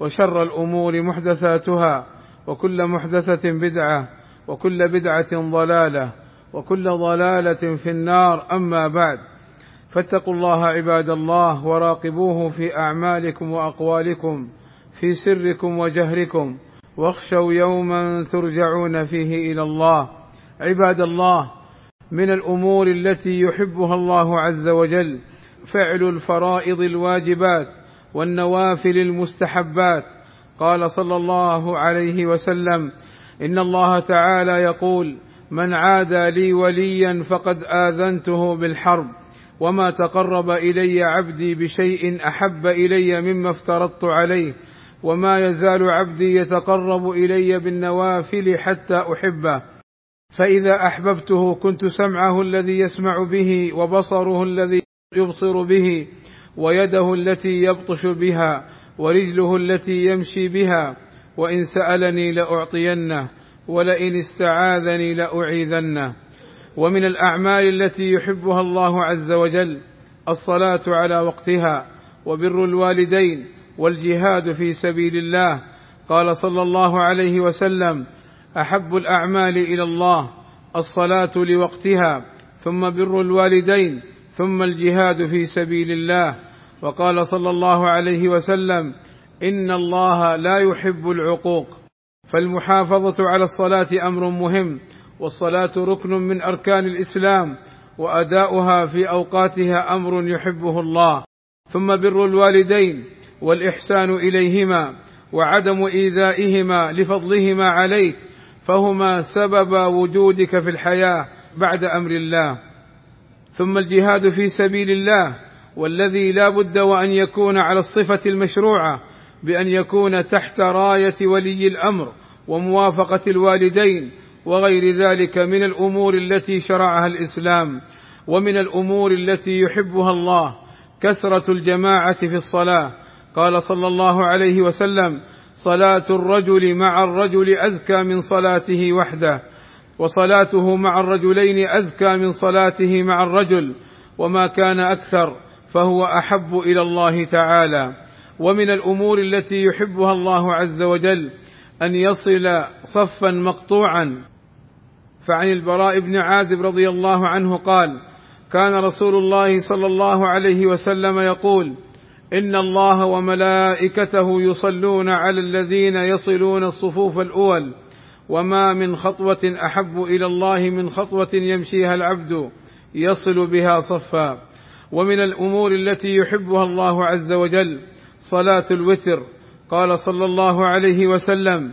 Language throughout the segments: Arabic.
وشر الأمور محدثاتها وكل محدثة بدعة وكل بدعة ضلالة وكل ضلالة في النار. أما بعد فاتقوا الله عباد الله وراقبوه في أعمالكم وأقوالكم في سركم وجهركم واخشوا يوما ترجعون فيه إلى الله. عباد الله من الأمور التي يحبها الله عز وجل فعل الفرائض الواجبات والنوافل المستحبات. قال صلى الله عليه وسلم إن الله تعالى يقول من عادى لي وليا فقد آذنته بالحرب وما تقرب إلي عبدي بشيء أحب إلي مما افترضت عليه وما يزال عبدي يتقرب إلي بالنوافل حتى أحبه. فإذا أحببته كنت سمعه الذي يسمع به وبصره الذي يبصر به ويده التي يبطش بها ورجله التي يمشي بها وإن سألني لأعطينه ولئن استعاذني لأعيذنه. ومن الأعمال التي يحبها الله عز وجل الصلاة على وقتها وبر الوالدين والجهاد في سبيل الله. قال صلى الله عليه وسلم أحب الأعمال إلى الله الصلاة لوقتها ثم بر الوالدين ثم الجهاد في سبيل الله. وقال صلى الله عليه وسلم إن الله لا يحب العقوق فالمحافظة على الصلاة أمر مهم والصلاة ركن من أركان الإسلام وأداؤها في أوقاتها أمر يحبه الله. ثم بر الوالدين والإحسان إليهما وعدم إيذائهما لفضلهما عليك فهما سبب وجودك في الحياة بعد أمر الله. ثم الجهاد في سبيل الله والذي لا بد وأن يكون على الصفة المشروعة بأن يكون تحت راية ولي الأمر وموافقة الوالدين وغير ذلك من الأمور التي شرعها الإسلام ومن الأمور التي يحبها الله. كثرة الجماعة في الصلاة. قال صلى الله عليه وسلم صلاة الرجل مع الرجل أزكى من صلاته وحده وصلاته مع الرجلين أزكى من صلاته مع الرجل وما كان أكثر فهو أحب إلى الله تعالى. ومن الأمور التي يحبها الله عز وجل أن يصل صفا مقطوعا. فعن البراء بن عازب رضي الله عنه قال كان رسول الله صلى الله عليه وسلم يقول إن الله وملائكته يصلون على الذين يصلون الصفوف الأول. وما من خطوة أحب إلى الله من خطوة يمشيها العبد يصل بها صفا. ومن الأمور التي يحبها الله عز وجل صلاة الوتر. قال صلى الله عليه وسلم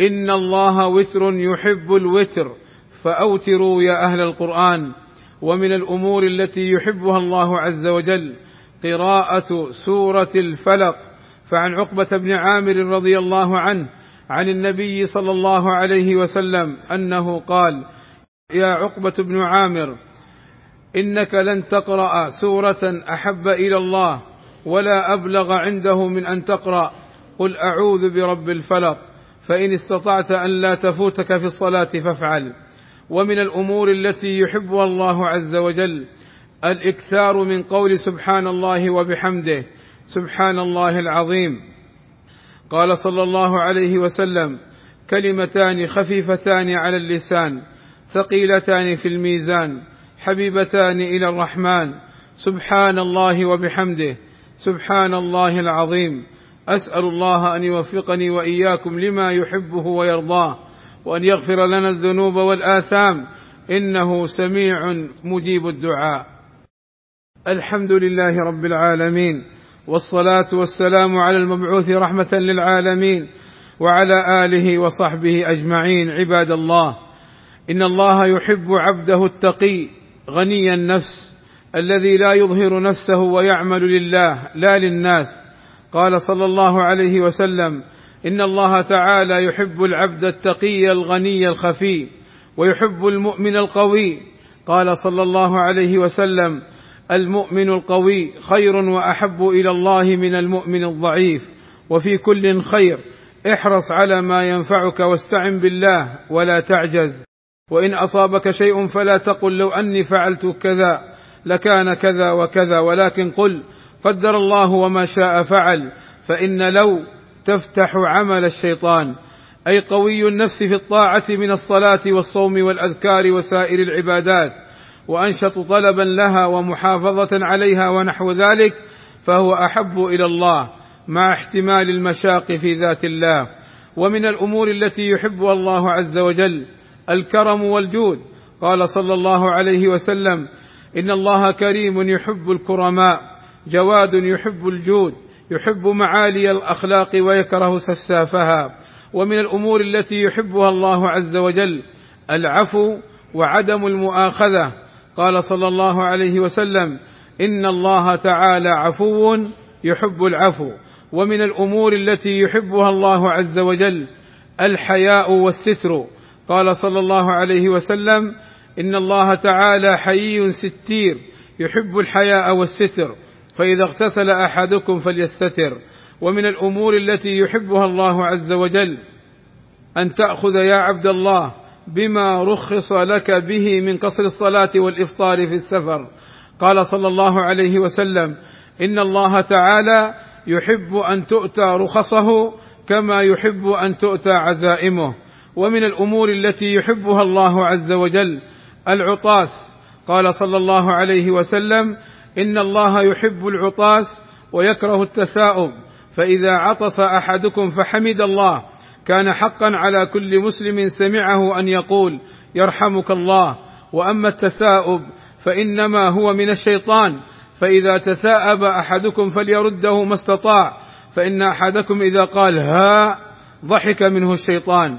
إن الله وتر يحب الوتر فأوتروا يا أهل القرآن. ومن الأمور التي يحبها الله عز وجل قراءة سورة الفلق. فعن عقبة بن عامر رضي الله عنه عن النبي صلى الله عليه وسلم أنه قال يا عقبة بن عامر إنك لن تقرأ سورة أحب إلى الله ولا أبلغ عنده من أن تقرأ. قل أعوذ برب الفلق فإن استطعت أن لا تفوتك في الصلاة فافعل. ومن الأمور التي يحبها الله عز وجل الإكثار من قول سبحان الله وبحمده سبحان الله العظيم. قال صلى الله عليه وسلم كلمتان خفيفتان على اللسان ثقيلتان في الميزان حبيبتان إلى الرحمن. سبحان الله وبحمده. سبحان الله العظيم. أسأل الله أن يوفقني وإياكم لما يحبه ويرضاه وأن يغفر لنا الذنوب والآثام. إنه سميع مجيب الدعاء. الحمد لله رب العالمين والصلاة والسلام على المبعوث رحمة للعالمين وعلى آله وصحبه أجمعين. عباد الله إن الله يحب عبده التقي غني النفس الذي لا يظهر نفسه ويعمل لله لا للناس. قال صلى الله عليه وسلم إن الله تعالى يحب العبد التقي الغني الخفي ويحب المؤمن القوي. قال صلى الله عليه وسلم المؤمن القوي خير وأحب إلى الله من المؤمن الضعيف. وفي كل خير احرص على ما ينفعك واستعن بالله ولا تعجز. وإن أصابك شيء فلا تقل لو أني فعلت كذا لكان كذا وكذا ولكن قل قدر الله وما شاء فعل فإن لو تفتح عمل الشيطان أي قوي النفس في الطاعة من الصلاة والصوم والأذكار وسائر العبادات وأنشط طلبا لها ومحافظة عليها ونحو ذلك فهو أحب إلى الله مع احتمال المشاق في ذات الله. ومن الأمور التي يحبها الله عز وجل الكرم والجود. قال صلى الله عليه وسلم إن الله كريم يحب الكرماء جواد يحب الجود يحب معالي الأخلاق ويكره سفسافها. ومن الأمور التي يحبها الله عز وجل العفو وعدم المؤاخذة. قال صلى الله عليه وسلم إن الله تعالى عفو يحب العفو. ومن الأمور التي يحبها الله عز وجل الحياء والستر. قال صلى الله عليه وسلم إن الله تعالى حيي ستير يحب الحياء والستر فإذا اغتسل أحدكم فليستتر. ومن الأمور التي يحبها الله عز وجل أن تأخذ يا عبد الله بما رخص لك به من قصر الصلاة والإفطار في السفر. قال صلى الله عليه وسلم إن الله تعالى يحب أن تؤتى رخصه كما يحب أن تؤتى عزائمه. ومن الأمور التي يحبها الله عز وجل العطاس. قال صلى الله عليه وسلم إن الله يحب العطاس ويكره التثاؤب فإذا عطس أحدكم فحمد الله كان حقا على كل مسلم سمعه أن يقول يرحمك الله. وأما التثاؤب فإنما هو من الشيطان فإذا تثاءب أحدكم فليرده ما استطاع فإن أحدكم إذا قال ها ضحك منه الشيطان.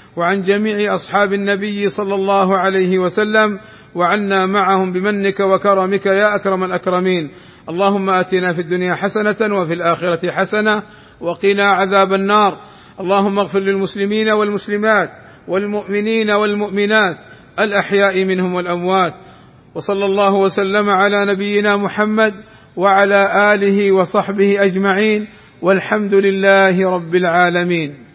وعن جميع أصحاب النبي صلى الله عليه وسلم وعنا معهم بمنك وكرمك يا أكرم الأكرمين. اللهم آتنا في الدنيا حسنة وفي الآخرة حسنة وقنا عذاب النار. اللهم اغفر للمسلمين والمسلمات والمؤمنين والمؤمنات الأحياء منهم والأموات. وصلى الله وسلم على نبينا محمد وعلى آله وصحبه أجمعين. والحمد لله رب العالمين.